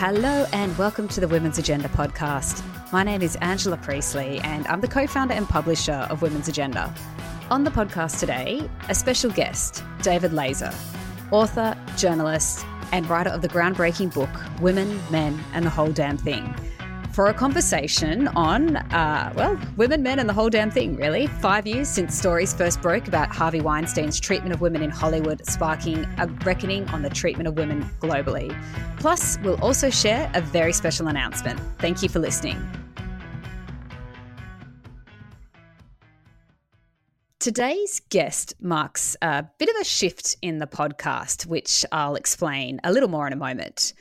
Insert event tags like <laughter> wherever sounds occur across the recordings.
Hello, and welcome to the Women's Agenda podcast. My name is Angela Priestley, and I'm the co founder and publisher of Women's Agenda. On the podcast today, a special guest, David Leser, author, journalist, and writer of the groundbreaking book Women, Men, and the Whole Damn Thing for a conversation on, uh, well, women, men, and the whole damn thing, really. Five years since stories first broke about Harvey Weinstein's treatment of women in Hollywood, sparking a reckoning on the treatment of women globally. Plus, we'll also share a very special announcement. Thank you for listening. Today's guest marks a bit of a shift in the podcast, which I'll explain a little more in a moment.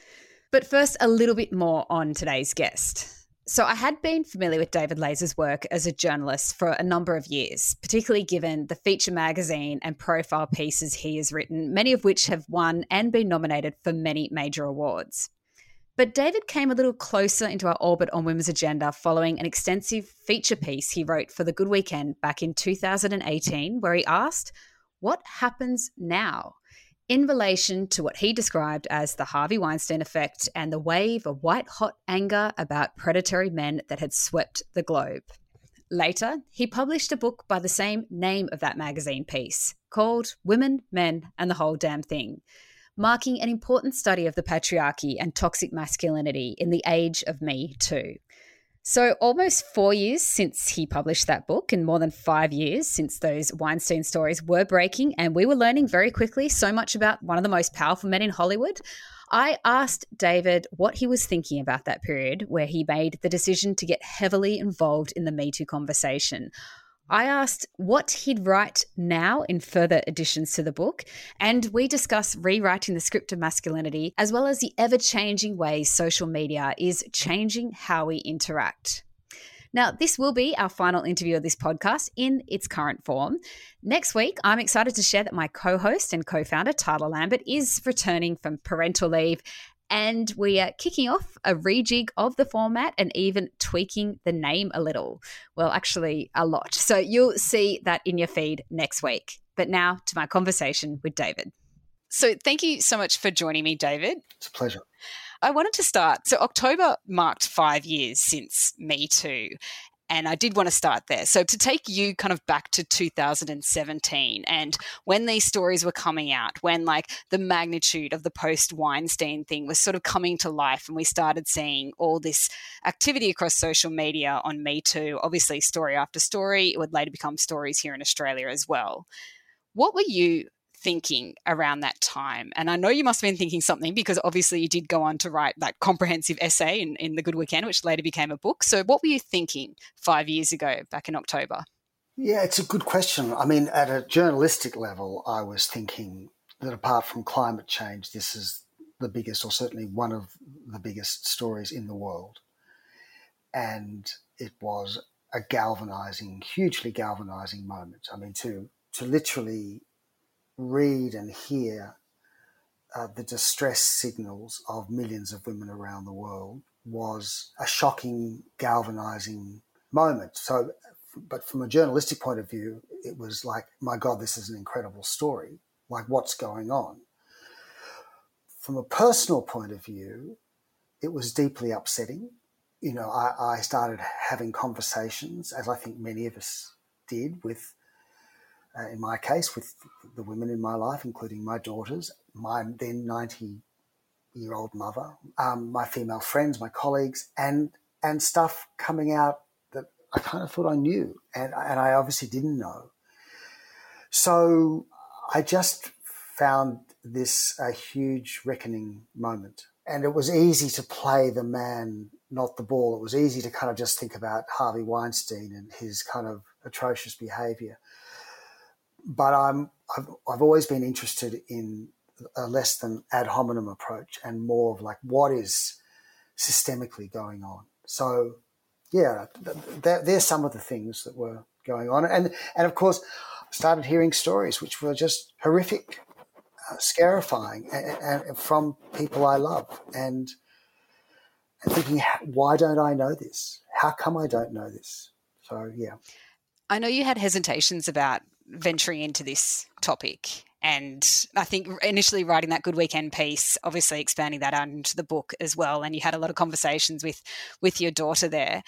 But first, a little bit more on today's guest. So, I had been familiar with David Leser's work as a journalist for a number of years, particularly given the feature magazine and profile pieces he has written, many of which have won and been nominated for many major awards. But David came a little closer into our orbit on women's agenda following an extensive feature piece he wrote for The Good Weekend back in 2018, where he asked, What happens now? In relation to what he described as the Harvey Weinstein effect and the wave of white hot anger about predatory men that had swept the globe. Later, he published a book by the same name of that magazine piece called Women, Men, and the Whole Damn Thing, marking an important study of the patriarchy and toxic masculinity in the age of Me Too. So, almost four years since he published that book, and more than five years since those Weinstein stories were breaking, and we were learning very quickly so much about one of the most powerful men in Hollywood. I asked David what he was thinking about that period where he made the decision to get heavily involved in the Me Too conversation. I asked what he'd write now in further additions to the book, and we discuss rewriting the script of masculinity as well as the ever changing ways social media is changing how we interact. Now, this will be our final interview of this podcast in its current form. Next week, I'm excited to share that my co host and co founder, Tarla Lambert, is returning from parental leave and we are kicking off a rejig of the format and even tweaking the name a little. Well, actually, a lot. So you'll see that in your feed next week. But now to my conversation with David. So thank you so much for joining me, David. It's a pleasure. I wanted to start. So, October marked five years since Me Too. And I did want to start there. So, to take you kind of back to 2017 and when these stories were coming out, when like the magnitude of the post Weinstein thing was sort of coming to life, and we started seeing all this activity across social media on Me Too, obviously, story after story. It would later become stories here in Australia as well. What were you thinking around that time? And I know you must have been thinking something because obviously you did go on to write that comprehensive essay in, in The Good Weekend, which later became a book. So, what were you thinking five years ago, back in October? Yeah, it's a good question. I mean, at a journalistic level, I was thinking that apart from climate change, this is the biggest, or certainly one of the biggest stories in the world. And it was a galvanizing, hugely galvanizing moment. I mean, to to literally read and hear uh, the distress signals of millions of women around the world was a shocking, galvanizing moment. So, but from a journalistic point of view, it was like, my God, this is an incredible story. Like, what's going on? From a personal point of view, it was deeply upsetting. You know, I, I started having conversations, as I think many of us did, with uh, in my case, with the women in my life, including my daughters, my then 90 year old mother, um, my female friends, my colleagues, and, and stuff coming out that I kind of thought I knew and, and I obviously didn't know. So I just found this a huge reckoning moment. And it was easy to play the man, not the ball. It was easy to kind of just think about Harvey Weinstein and his kind of atrocious behavior but I'm I've, I've always been interested in a less than ad hominem approach and more of like what is systemically going on. So yeah, there's some of the things that were going on, and and of course, I started hearing stories which were just horrific, uh, scarifying, and, and, from people I love, and, and thinking, why don't I know this? How come I don't know this? So yeah. I know you had hesitations about venturing into this topic. And I think initially writing that Good Weekend piece, obviously expanding that out into the book as well, and you had a lot of conversations with with your daughter there.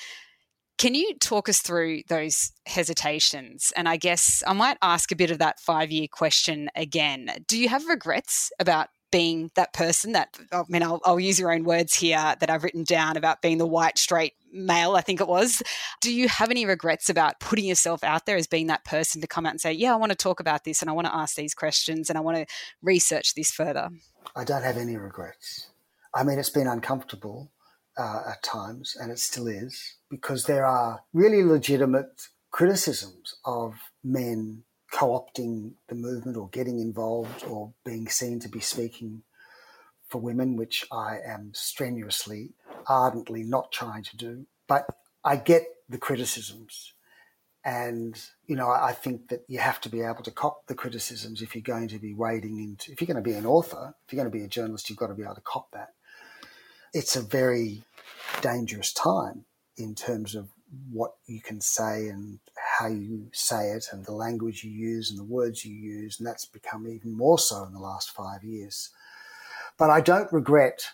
Can you talk us through those hesitations? And I guess I might ask a bit of that five year question again. Do you have regrets about being that person that I mean I'll, I'll, use your own words here that I've written down about being the white straight male I think it was. Do you have any regrets about putting yourself out there as being that person to come out and say yeah I want to talk about this and I want to ask these questions and I want to research this further I don't have any regrets. I mean it's been uncomfortable uh, at times and it still is because there are really legitimate criticisms of men co-opting the movement or getting involved or being seen to be speaking for women, which I am strenuously, ardently not trying to do. But I get the criticisms. And, you know, I think that you have to be able to cop the criticisms if you're going to be wading into, if you're going to be an author, if you're going to be a journalist, you've got to be able to cop that. It's a very dangerous time in terms of what you can say and how you say it and the language you use and the words you use. And that's become even more so in the last five years. But I don't regret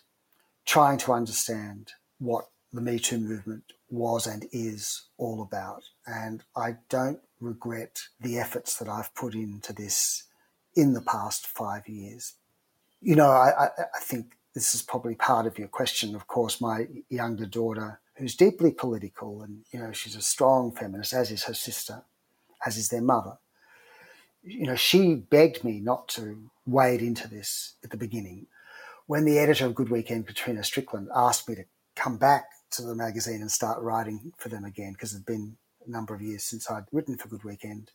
trying to understand what the Me Too movement was and is all about. And I don't regret the efforts that I've put into this in the past five years. You know, I, I, think this is probably part of your question. Of course, my younger daughter who's deeply political, and you know she's a strong feminist, as is her sister, as is their mother. You know, she begged me not to wade into this at the beginning. When the editor of Good Weekend, Katrina Strickland, asked me to come back to the magazine and start writing for them again, because it had been a number of years since I'd written for Good Weekend.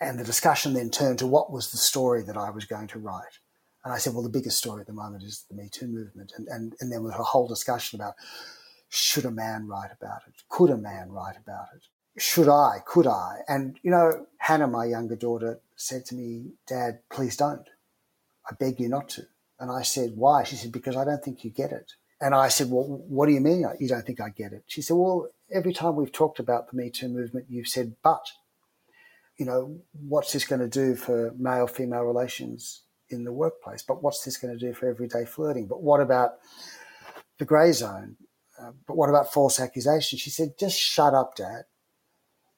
And the discussion then turned to what was the story that I was going to write. And I said, well, the biggest story at the moment is the Me Too movement. And, and, and there was a whole discussion about should a man write about it? Could a man write about it? Should I? Could I? And, you know, Hannah, my younger daughter, said to me, Dad, please don't. I beg you not to. And I said, Why? She said, Because I don't think you get it. And I said, Well, what do you mean you don't think I get it? She said, Well, every time we've talked about the Me Too movement, you've said, But, you know, what's this going to do for male female relations in the workplace? But what's this going to do for everyday flirting? But what about the grey zone? Uh, but what about false accusation? She said, just shut up, Dad,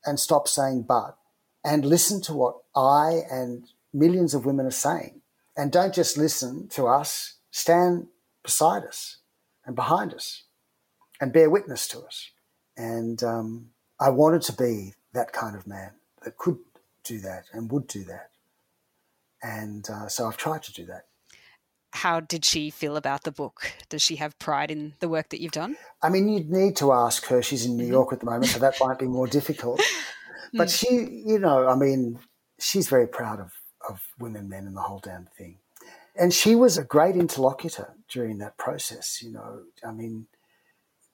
and stop saying but, and listen to what I and millions of women are saying. And don't just listen to us, stand beside us and behind us and bear witness to us. And um, I wanted to be that kind of man that could do that and would do that. And uh, so I've tried to do that how did she feel about the book? Does she have pride in the work that you've done? I mean, you'd need to ask her. She's in New mm-hmm. York at the moment, so that might be more <laughs> difficult. But mm. she, you know, I mean, she's very proud of, of women, men, and the whole damn thing. And she was a great interlocutor during that process. You know, I mean,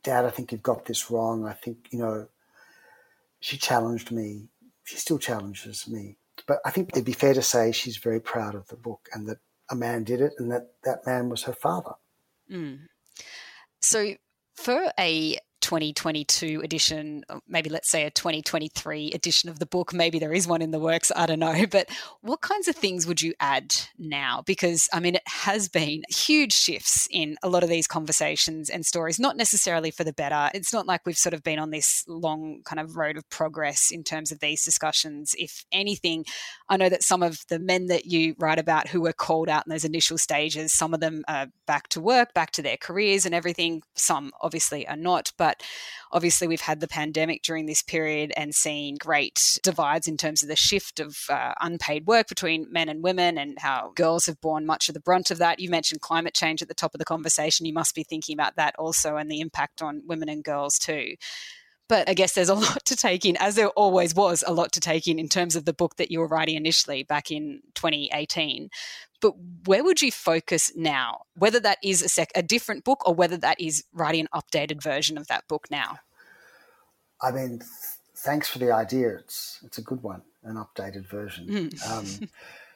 Dad, I think you've got this wrong. I think, you know, she challenged me. She still challenges me. But I think it'd be fair to say she's very proud of the book and that a man did it and that that man was her father. Mm. So, for a 2022 edition, uh, maybe let's say a 2023 edition of the book. Maybe there is one in the works, I don't know. <laughs> But what kinds of things would you add now? Because, I mean, it has been huge shifts in a lot of these conversations and stories, not necessarily for the better. It's not like we've sort of been on this long kind of road of progress in terms of these discussions. If anything, I know that some of the men that you write about who were called out in those initial stages, some of them are back to work, back to their careers and everything. Some obviously are not. But but obviously, we've had the pandemic during this period and seen great divides in terms of the shift of uh, unpaid work between men and women and how girls have borne much of the brunt of that. You mentioned climate change at the top of the conversation. You must be thinking about that also and the impact on women and girls too. But I guess there's a <laughs> lot to take in, as there always was a lot to take in in terms of the book that you were writing initially back in 2018. But where would you focus now? Whether that is a, sec- a different book or whether that is writing an updated version of that book now? I mean, th- thanks for the idea. It's it's a good one, an updated version. Mm. Um,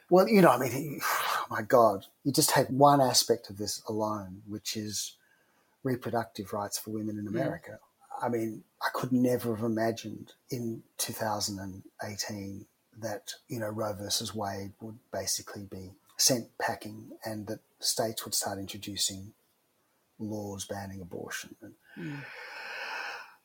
well, you know, I mean, oh <sighs> my God, you just take one aspect of this alone, which is reproductive rights for women in hmm. America. Mm. I mean, I could never have imagined in 2018 that, you know, Roe versus Wade would basically be sent packing and that states would start introducing laws banning abortion. Mm.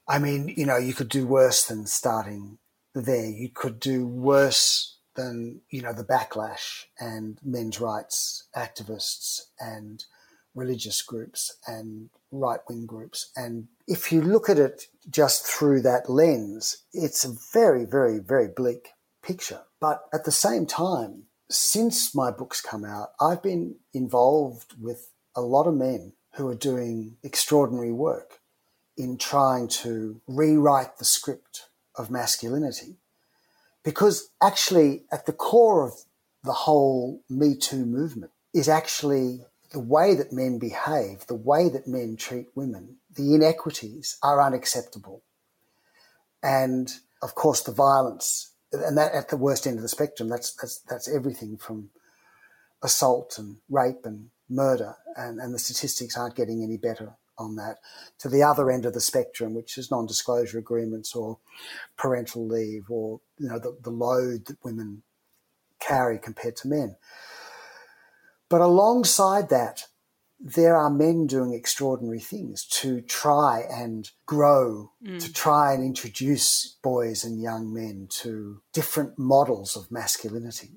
I mean, you know, you could do worse than starting there. You could do worse than, you know, the backlash and men's rights activists and religious groups and right wing groups. And if you look at it just through that lens, it's a very, very, very bleak picture. But at the same time, since my books come out, I've been involved with a lot of men who are doing extraordinary work in trying to rewrite the script of masculinity. Because actually, at the core of the whole Me Too movement is actually the way that men behave, the way that men treat women, the inequities are unacceptable. And of course, the violence, and that at the worst end of the spectrum, that's, that's, that's everything from assault and rape and murder. And, and the statistics aren't getting any better on that to the other end of the spectrum, which is non-disclosure agreements or parental leave or, you know, the, the load that women carry compared to men. But alongside that, there are men doing extraordinary things to try and grow, mm. to try and introduce boys and young men to different models of masculinity.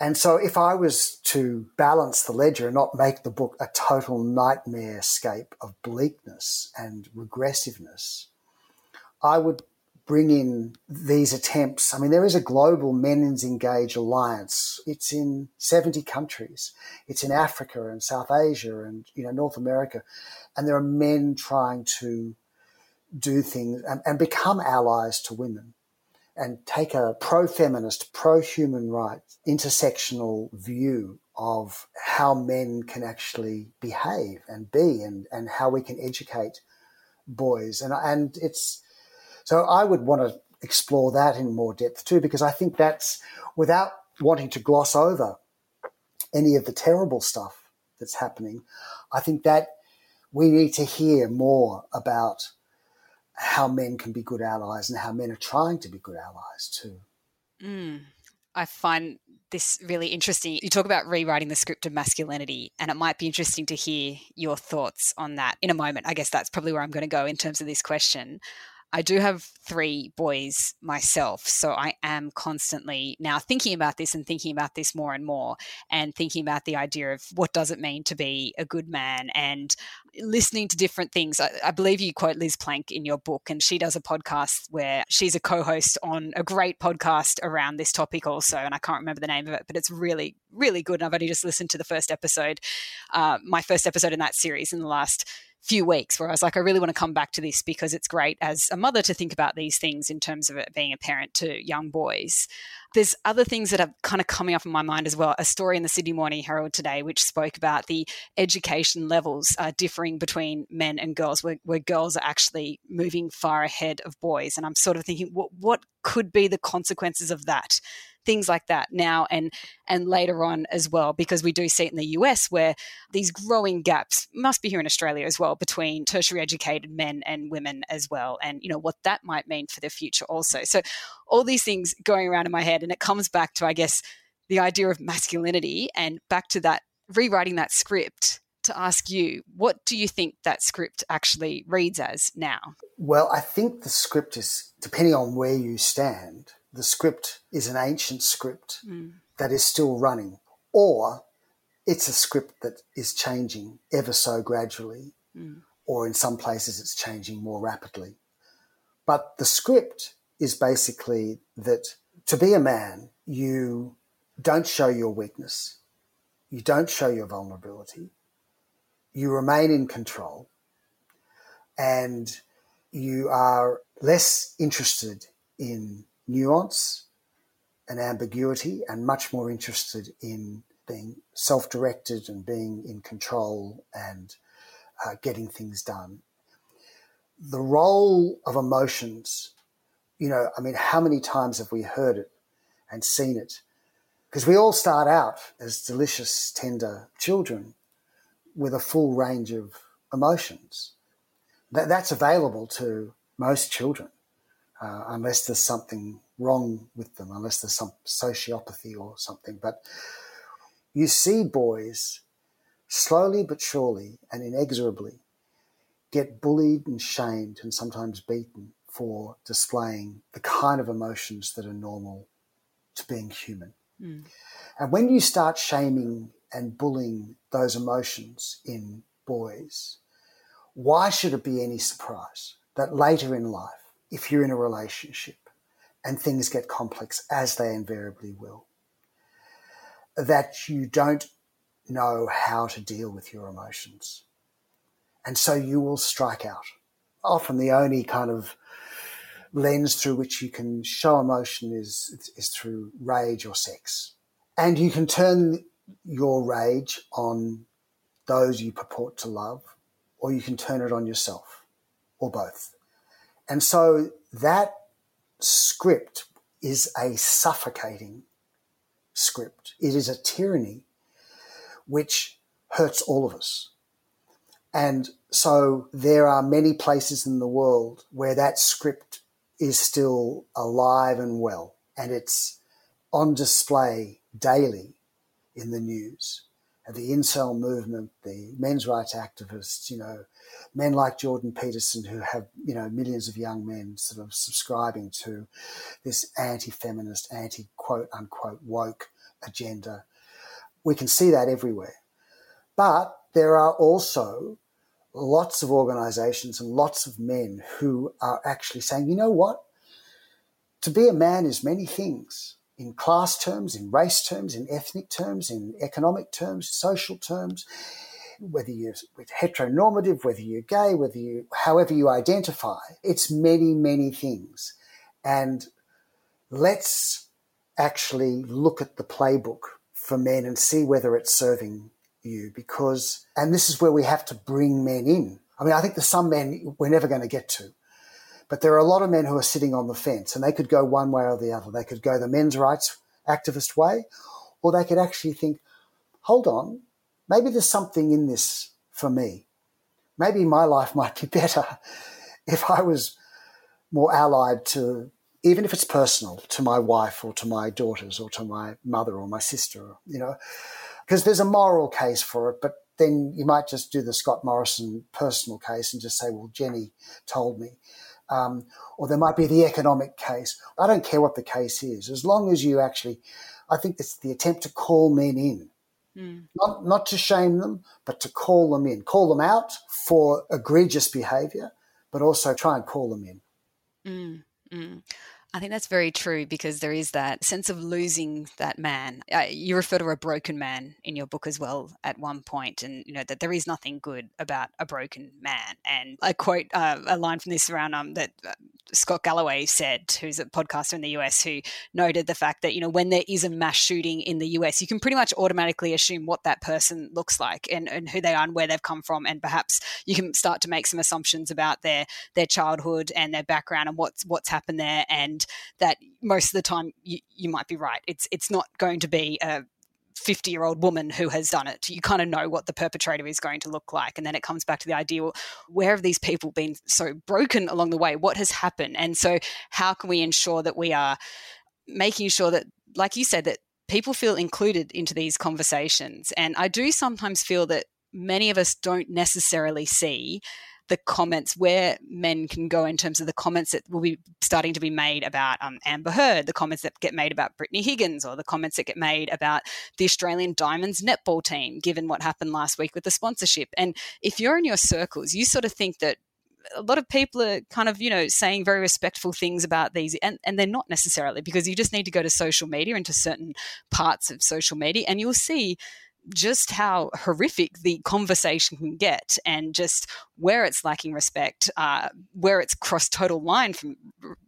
And so, if I was to balance the ledger and not make the book a total nightmare scape of bleakness and regressiveness, I would bring in these attempts. I mean, there is a global Men's Engage Alliance. It's in 70 countries. It's in Africa and South Asia and, you know, North America. And there are men trying to do things and, and become allies to women and take a pro-feminist, pro-human rights, intersectional view of how men can actually behave and be and, and how we can educate boys. And, and it's, so I would want to explore that in more depth too, because I think that's without wanting to gloss over any of the terrible stuff that's happening. I think that we need to hear more about how men can be good allies and how men are trying to be good allies too. Mm. I find this really interesting. You talk about rewriting the script of masculinity, and it might be interesting to hear your thoughts on that in a moment. I guess that's probably where I'm going to go in terms of this question. I do have three boys myself. So I am constantly now thinking about this and thinking about this more and more and thinking about the idea of what does it mean to be a good man and listening to different things. I, I believe you quote Liz Plank in your book, and she does a podcast where she's a co host on a great podcast around this topic also. And I can't remember the name of it, but it's really, really good. And I've only just listened to the first episode, uh, my first episode in that series in the last few weeks where I was like, I really want to come back to this because it's great as a mother to think about these things in terms of it being a parent to young boys. There's other things that are kind of coming up in my mind as well. A story in the Sydney Morning Herald today, which spoke about the education levels uh, differing between men and girls, where, where, girls are actually moving far ahead of boys. And I'm sort of thinking, what, what could be the consequences of that? things like that now and and later on as well because we do see it in the US where these growing gaps must be here in Australia as well between tertiary educated men and women as well and you know what that might mean for the future also so all these things going around in my head and it comes back to I guess the idea of masculinity and back to that rewriting that script to ask you, what do you think that script actually reads as now? Well, I think the script is, depending on where you stand, the script is an ancient script mm. that is still running, or it's a script that is changing ever so gradually, mm. or in some places it's changing more rapidly. But the script is basically that to be a man, you don't show your weakness, you don't show your vulnerability, you remain in control, and you are less interested in nuance and ambiguity and much more interested in being self directed and being in control and uh, getting things done. The role of emotions, you know, I mean, how many times have we heard it and seen it? Because we all start out as delicious, tender children with a full range of emotions. That, that's available to most children. uh, unless there's something wrong with them, unless there's some sociopathy or something. But you see boys slowly but surely and inexorably get bullied and shamed and sometimes beaten for displaying the kind of emotions that are normal to being human. Mm. And when you start shaming and bullying those emotions in boys, why should it be any surprise that later in life, if you're in a relationship and things get complex, as they invariably will, that you don't know how to deal with your emotions? And so you will strike out. Often the only kind of lens through which you can show emotion is, is through rage or sex. And you can turn your rage on those you purport to love, or you can turn it on yourself, or both. And so that script is a suffocating script. It is a tyranny which hurts all of us. And so there are many places in the world where that script is still alive and well, and it's on display daily in the news. The incel movement, the men's rights activists, you know, men like Jordan Peterson who have, you know, millions of young men sort of subscribing to this anti-feminist, anti-quote unquote woke agenda. We can see that everywhere. But there are also lots of organizations and lots of men who are actually saying, you know what? To be a man is many things in class terms, in race terms, in ethnic terms, in economic terms, social terms, whether you're heteronormative, whether you're gay, whether you, however you identify, it's many, many things. And let's actually look at the playbook for men and see whether it's serving you because, and this is where we have to bring men in. I mean, I think there's some men we're never going to get to, but there are a lot of men who are sitting on the fence and they could go one way or the other. They could go the men's rights activist way, or they could actually think, hold on, maybe there's something in this for me. Maybe my life <laughs> might be better if I was more allied to, even if it's personal, to my wife or to my daughters or to my mother or my sister, you know because there's a moral case for it, but then you might just do the Scott Morrison personal case and just say, well, Jenny told me. Um, or there might be the economic case. I don't care what the case is, as long as you actually, I think it's the attempt to call men in. Mm. Not, not to shame them, but to call them in, call them out for egregious behavior, but also try and call them in. Mm. Mm. I think that's very true because there is that sense of losing that man. Uh, you refer to a broken man in your book as well at one point, and you know that there is nothing good about a broken man. And I quote uh, a line from this around um, that uh, Scott Galloway said, who's a podcaster in the US, who noted the fact that you know when there is a mass shooting in the US, you can pretty much automatically assume what that person looks like and, and who they are and where they've come from, and perhaps you can start to make some assumptions about their their childhood and their background and what's what's happened there and that most of the time you, you might be right. It's it's not going to be a 50 year old woman who has done it. You kind of know what the perpetrator is going to look like. And then it comes back to the idea well, where have these people been so broken along the way? What has happened? And so, how can we ensure that we are making sure that, like you said, that people feel included into these conversations? And I do sometimes feel that many of us don't necessarily see the comments where men can go in terms of the comments that will be starting to be made about um, Amber Heard, the comments that get made about Brittany Higgins, or the comments that get made about the Australian Diamonds netball team, given what happened last week with the sponsorship. And if you're in your circles, you sort of think that a lot of people are kind of you know saying very respectful things about these and, and they're not necessarily because you just need to go to social media into certain parts of social media and you'll see just how horrific the conversation can get and just where it's lacking respect, uh, where it's crossed total line from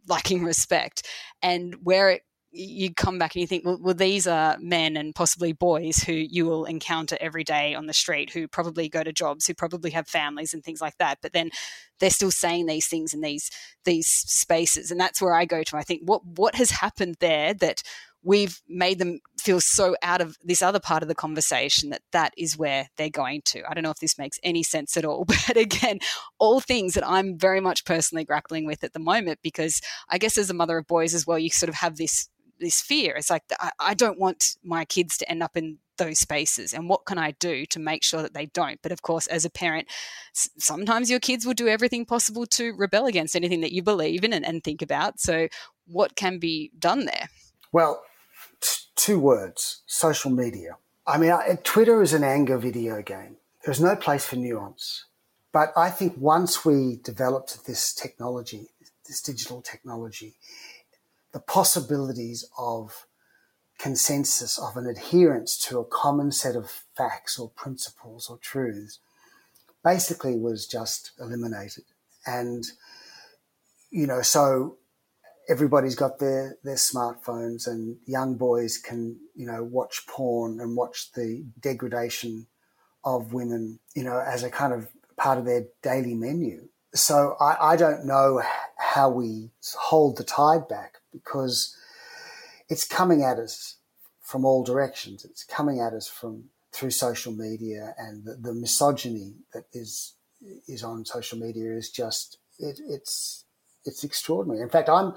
lacking respect, and where it you come back and you think, well, well, these are men and possibly boys who you will encounter every day on the street, who probably go to jobs, who probably have families and things like that. But then they're still saying these things in these these spaces, and that's where I go to. I think what what has happened there that we've made them feel so out of this other part of the conversation that that is where they're going to. I don't know if this makes any sense at all, <laughs> but again, all things that I'm very much personally grappling with at the moment because I guess as a mother of boys as well, you sort of have this this fear. It's like I, I don't want my kids to end up in those spaces and what can I do to make sure that they don't? But of course, as a parent, sometimes your kids will do everything possible to rebel against anything that you believe in and, and think about. So, what can be done there? Well, two words social media. I mean, I, Twitter is an anger video game. There's no place for nuance. But I think once we developed this technology, this digital technology, the possibilities of consensus, of an adherence to a common set of facts or principles or truths, basically was just eliminated. And, you know, so everybody's got their, their smartphones and young boys can, you know, watch porn and watch the degradation of women, you know, as a kind of part of their daily menu. So I, I don't know how we hold the tide back because it's coming at us from all directions. It's coming at us from through social media and the, the misogyny that is is on social media is just it, it's it's extraordinary. In fact, I'm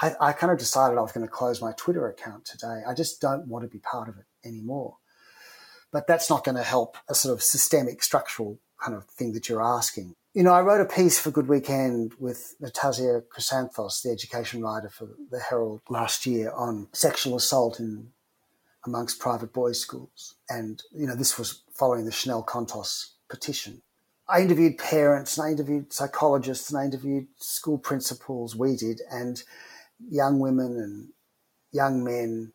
I, I kind of decided I was going to close my Twitter account today. I just don't want to be part of it anymore. But that's not going to help a sort of systemic structural kind of thing that you're asking. You know, I wrote a piece for Good Weekend with Natassia Chrysanthos, the education writer for the Herald last year, on sexual assault in amongst private boys' schools. And, you know, this was following the Chanel Contos petition. I interviewed parents and I interviewed psychologists and I interviewed school principals, we did, and young women and young men.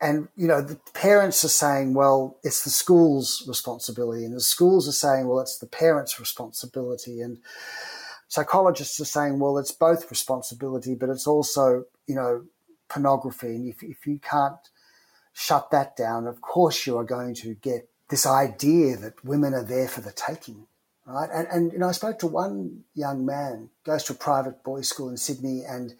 And you know the parents are saying well it's the school's responsibility and the schools are saying well it's the parents responsibility. And psychologists are saying well it's both responsibility but it's also you know pornography. And if, if you can't shut that down of course you are going to get this idea that women are there for the taking right and, and you know i spoke to one young man goes to a private boys school in sydney and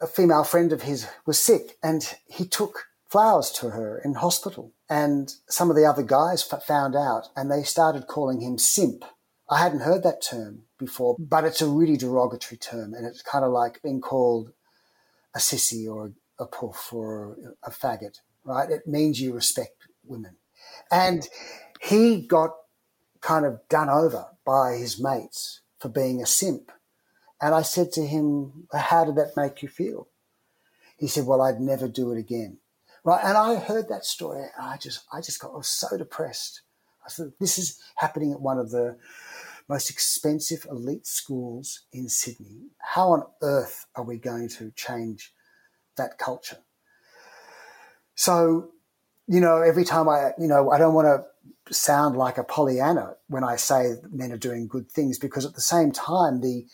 a female friend of his was sick and he took flowers to her in hospital. And some of the other guys found out and they started calling him simp. I hadn't heard that term before, but it's a really derogatory term and it's kind of like being called a sissy or a puff or a faggot, right? It means you respect women. And he got kind of done over by his mates for being a simp. And I said to him, How did that make you feel? He said, Well, I'd never do it again. Right. And I heard that story and I just, I just got, I was so depressed. I said, This is happening at one of the most expensive elite schools in Sydney. How on earth are we going to change that culture? So, you know, every time I, you know, I don't want to sound like a Pollyanna when I say men are doing good things because at the same time, the,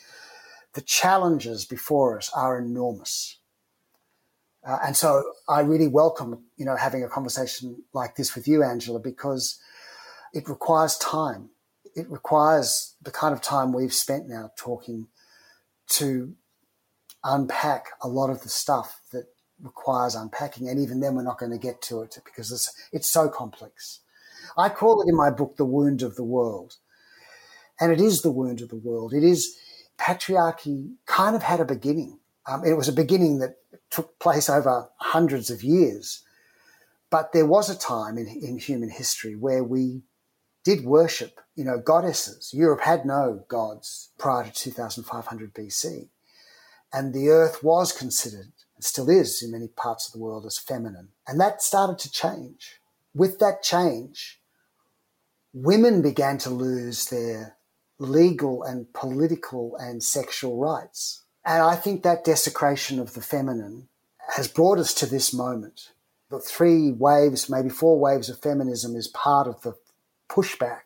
the challenges before us are enormous. Uh, and so I really welcome, you know, having a conversation like this with you, Angela, because it requires time. It requires the kind of time we've spent now talking to unpack a lot of the stuff that requires unpacking. And even then, we're not going to get to it because it's, it's so complex. I call it in my book the wound of the world. And it is the wound of the world. It is patriarchy kind of had a beginning. Um, it was a beginning that took place over hundreds of years. But there was a time in, in human history where we did worship, you know, goddesses. Europe had no gods prior to 2500 BC. And the earth was considered, and still is in many parts of the world, as feminine. And that started to change. With that change, women began to lose their legal and political and sexual rights. And I think that desecration of the feminine has brought us to this moment. The three waves, maybe four waves of feminism is part of the pushback.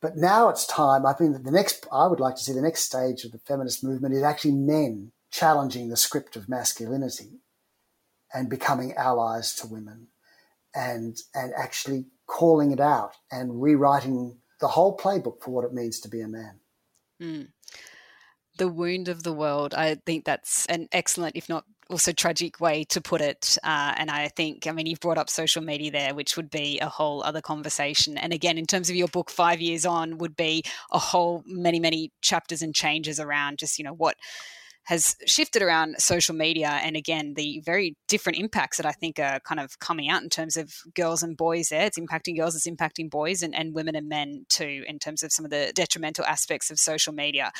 But now it's time. I think that the next, I would like to see the next stage of the feminist movement is actually men challenging the script of masculinity and becoming allies to women and, and actually calling it out and rewriting the whole playbook for what it means to be a man. Mm the wound of the world. I think that's an excellent, if not also tragic way to put it. Uh, and I think, I mean, you've brought up social media there, which would be a whole other conversation. And again, in terms of your book, five years on, would be a whole many, many chapters and changes around just, you know, what has shifted around social media and again the very different impacts that I think are kind of coming out in terms of girls and boys there. It's impacting girls, it's impacting boys and, and women and men too, in terms of some of the detrimental aspects of social media.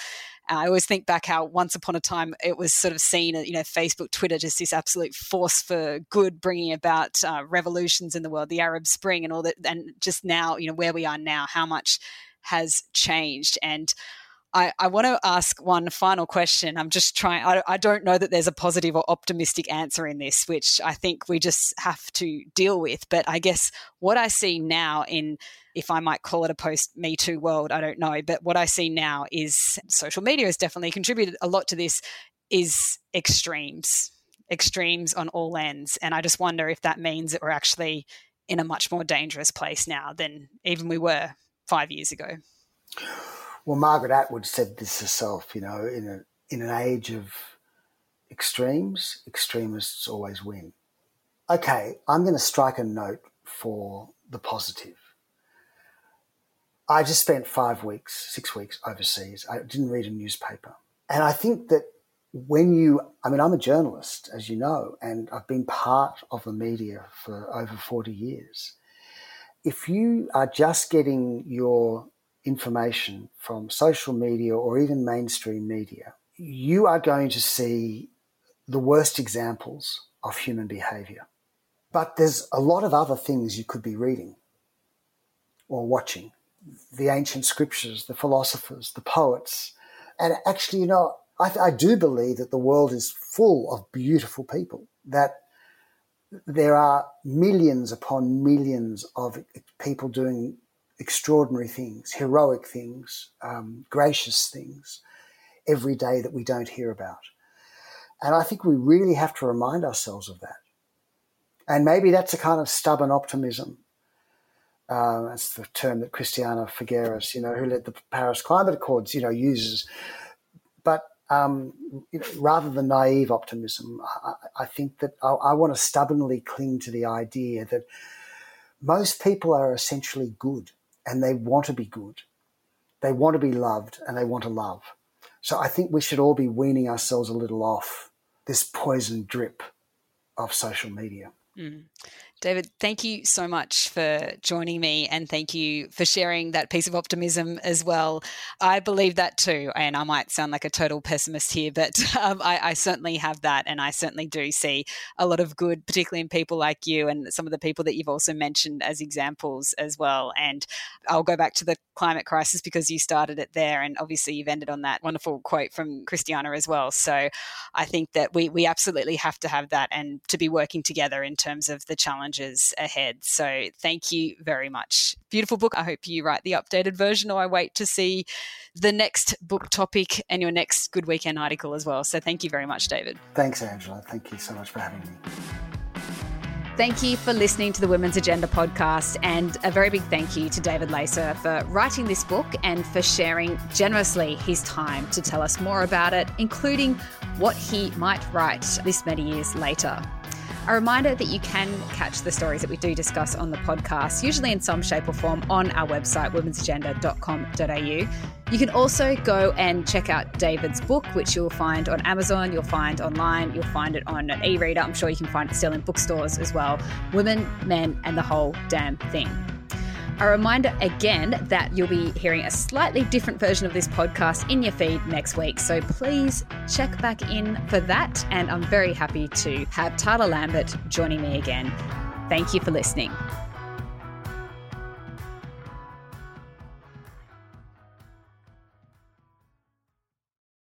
I always think back how once upon a time it was sort of seen, you know, Facebook, Twitter, just this absolute force for good, bringing about uh, revolutions in the world, the Arab Spring, and all that. And just now, you know, where we are now, how much has changed. And I, I want to ask one final question. I'm just trying, I, I don't know that there's a positive or optimistic answer in this, which I think we just have to deal with. But I guess what I see now in, if I might call it a post Me Too world, I don't know. But what I see now is social media has definitely contributed a lot to this, is extremes, extremes on all ends. And I just wonder if that means that we're actually in a much more dangerous place now than even we were five years ago. Well, Margaret Atwood said this herself, you know, in, a, in an age of extremes, extremists always win. Okay, I'm going to strike a note for the positive. I just spent five weeks, six weeks overseas. I didn't read a newspaper. And I think that when you, I mean, I'm a journalist, as you know, and I've been part of the media for over 40 years. If you are just getting your information from social media or even mainstream media, you are going to see the worst examples of human behavior. But there's a lot of other things you could be reading or watching the ancient scriptures, the philosophers, the poets. And actually, you know, I, I do believe that the world is full of beautiful people, that there are millions upon millions of people doing extraordinary things, heroic things, um, gracious things every day that we don't hear about. And I think we really have to remind ourselves of that. And maybe that's a kind of stubborn optimism. Uh, that's the term that Christiana Figueres, you know, who led the Paris Climate Accords, you know, uses. But um, rather than naive optimism, I, I think that I, I want to stubbornly cling to the idea that most people are essentially good and they want to be good. They want to be loved and they want to love. So I think we should all be weaning ourselves a little off this poison drip of social media. Mm. David, thank you so much for joining me and thank you for sharing that piece of optimism as well. I believe that too, and I might sound like a total pessimist here, but <laughs> um, I, I, certainly have that, and I certainly do see a lot of good, particularly in people like you and some of the people that you've also mentioned as examples as well. And I'll go back to the climate crisis because you started it there, and obviously you've ended on that wonderful quote from Christiana as well. So I think that we we absolutely have to have that and to be working together in terms of the challenge challenges ahead. So thank you very much. Beautiful book. I hope you write the updated version or I wait to see the next book topic and your next Good Weekend article as well. So thank you very much, David. Thanks, Angela. Thank you so much for having me. Thank you for listening to the Women's Agenda podcast, and a very big thank you to David Leser for writing this book and for sharing generously his time to tell us more about it, including what he might write this many years later. A reminder that you can catch the stories that we do discuss on the podcast, usually in some shape or form, on our website, womensagenda.com.au. You can also go and check out David's book, which you'll find on Amazon, you'll find online, you'll find it on an e reader. I'm sure you can find it still in bookstores as well. Women, Men, and the Whole Damn Thing. A reminder again that you'll be hearing a slightly different version of this podcast in your feed next week. So please check back in for that. And I'm very happy to have Tarla Lambert joining me again. Thank you for listening.